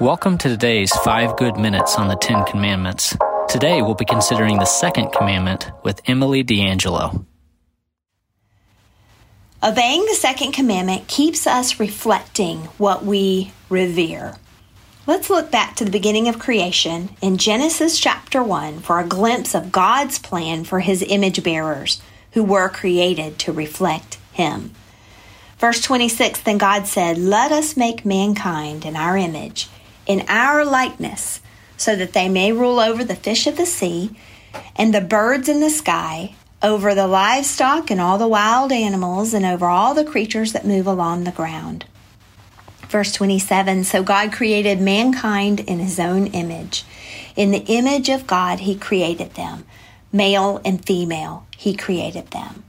Welcome to today's five good minutes on the Ten Commandments. Today we'll be considering the second commandment with Emily DeAngelo. Obeying the second commandment keeps us reflecting what we revere. Let's look back to the beginning of creation in Genesis chapter 1 for a glimpse of God's plan for his image bearers who were created to reflect him. Verse 26 Then God said, Let us make mankind in our image in our likeness, so that they may rule over the fish of the sea and the birds in the sky, over the livestock and all the wild animals, and over all the creatures that move along the ground. Verse 27 So God created mankind in his own image. In the image of God, he created them. Male and female, he created them.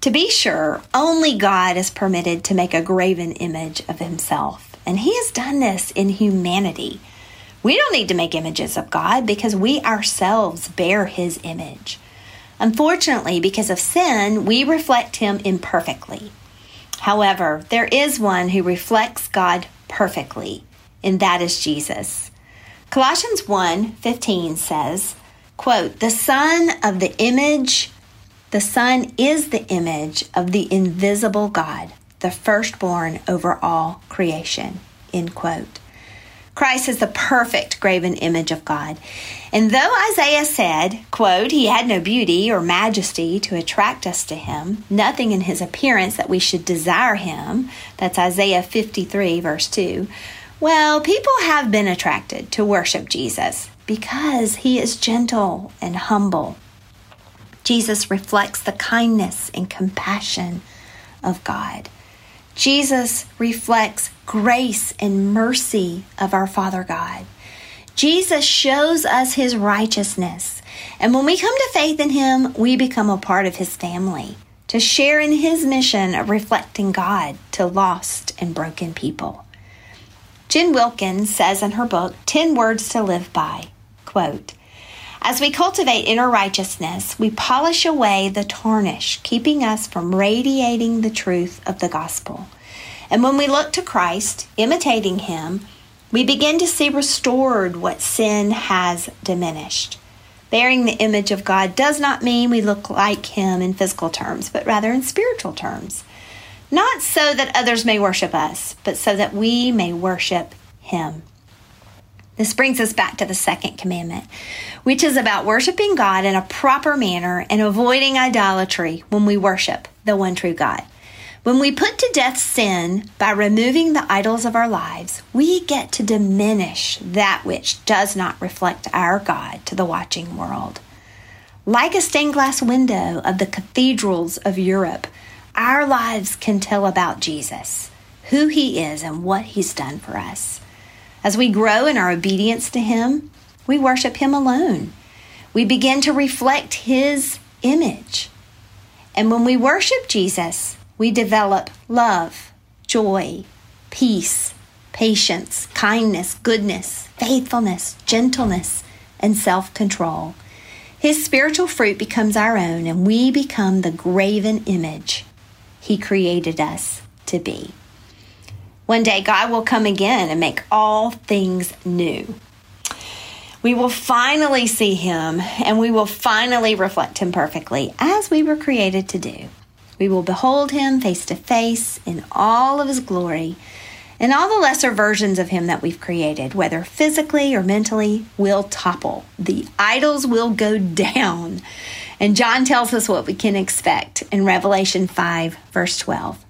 To be sure, only God is permitted to make a graven image of himself. And He has done this in humanity. We don't need to make images of God because we ourselves bear His image. Unfortunately, because of sin, we reflect Him imperfectly. However, there is one who reflects God perfectly, and that is Jesus. Colossians 1:15 says, quote, "The son of the image, the son is the image of the invisible God, the firstborn over all creation. End quote. Christ is the perfect graven image of God. And though Isaiah said, quote, he had no beauty or majesty to attract us to him, nothing in his appearance that we should desire him, that's Isaiah 53, verse 2, well, people have been attracted to worship Jesus because he is gentle and humble. Jesus reflects the kindness and compassion of God. Jesus reflects grace and mercy of our Father God. Jesus shows us his righteousness. And when we come to faith in him, we become a part of his family to share in his mission of reflecting God to lost and broken people. Jen Wilkins says in her book, 10 Words to Live By, quote, as we cultivate inner righteousness, we polish away the tarnish, keeping us from radiating the truth of the gospel. And when we look to Christ, imitating him, we begin to see restored what sin has diminished. Bearing the image of God does not mean we look like him in physical terms, but rather in spiritual terms. Not so that others may worship us, but so that we may worship him. This brings us back to the second commandment, which is about worshiping God in a proper manner and avoiding idolatry when we worship the one true God. When we put to death sin by removing the idols of our lives, we get to diminish that which does not reflect our God to the watching world. Like a stained glass window of the cathedrals of Europe, our lives can tell about Jesus, who he is, and what he's done for us. As we grow in our obedience to Him, we worship Him alone. We begin to reflect His image. And when we worship Jesus, we develop love, joy, peace, patience, kindness, goodness, faithfulness, gentleness, and self control. His spiritual fruit becomes our own, and we become the graven image He created us to be. One day, God will come again and make all things new. We will finally see Him and we will finally reflect Him perfectly as we were created to do. We will behold Him face to face in all of His glory, and all the lesser versions of Him that we've created, whether physically or mentally, will topple. The idols will go down. And John tells us what we can expect in Revelation 5, verse 12.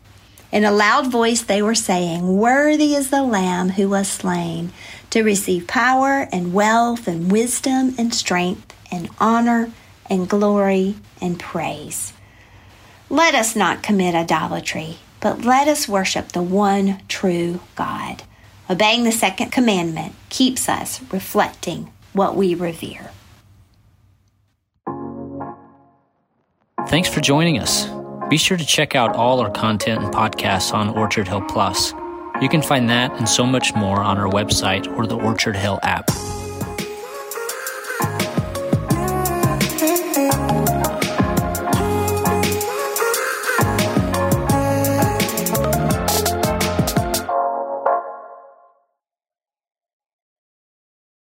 In a loud voice, they were saying, Worthy is the Lamb who was slain to receive power and wealth and wisdom and strength and honor and glory and praise. Let us not commit idolatry, but let us worship the one true God. Obeying the second commandment keeps us reflecting what we revere. Thanks for joining us. Be sure to check out all our content and podcasts on Orchard Hill Plus. You can find that and so much more on our website or the Orchard Hill app.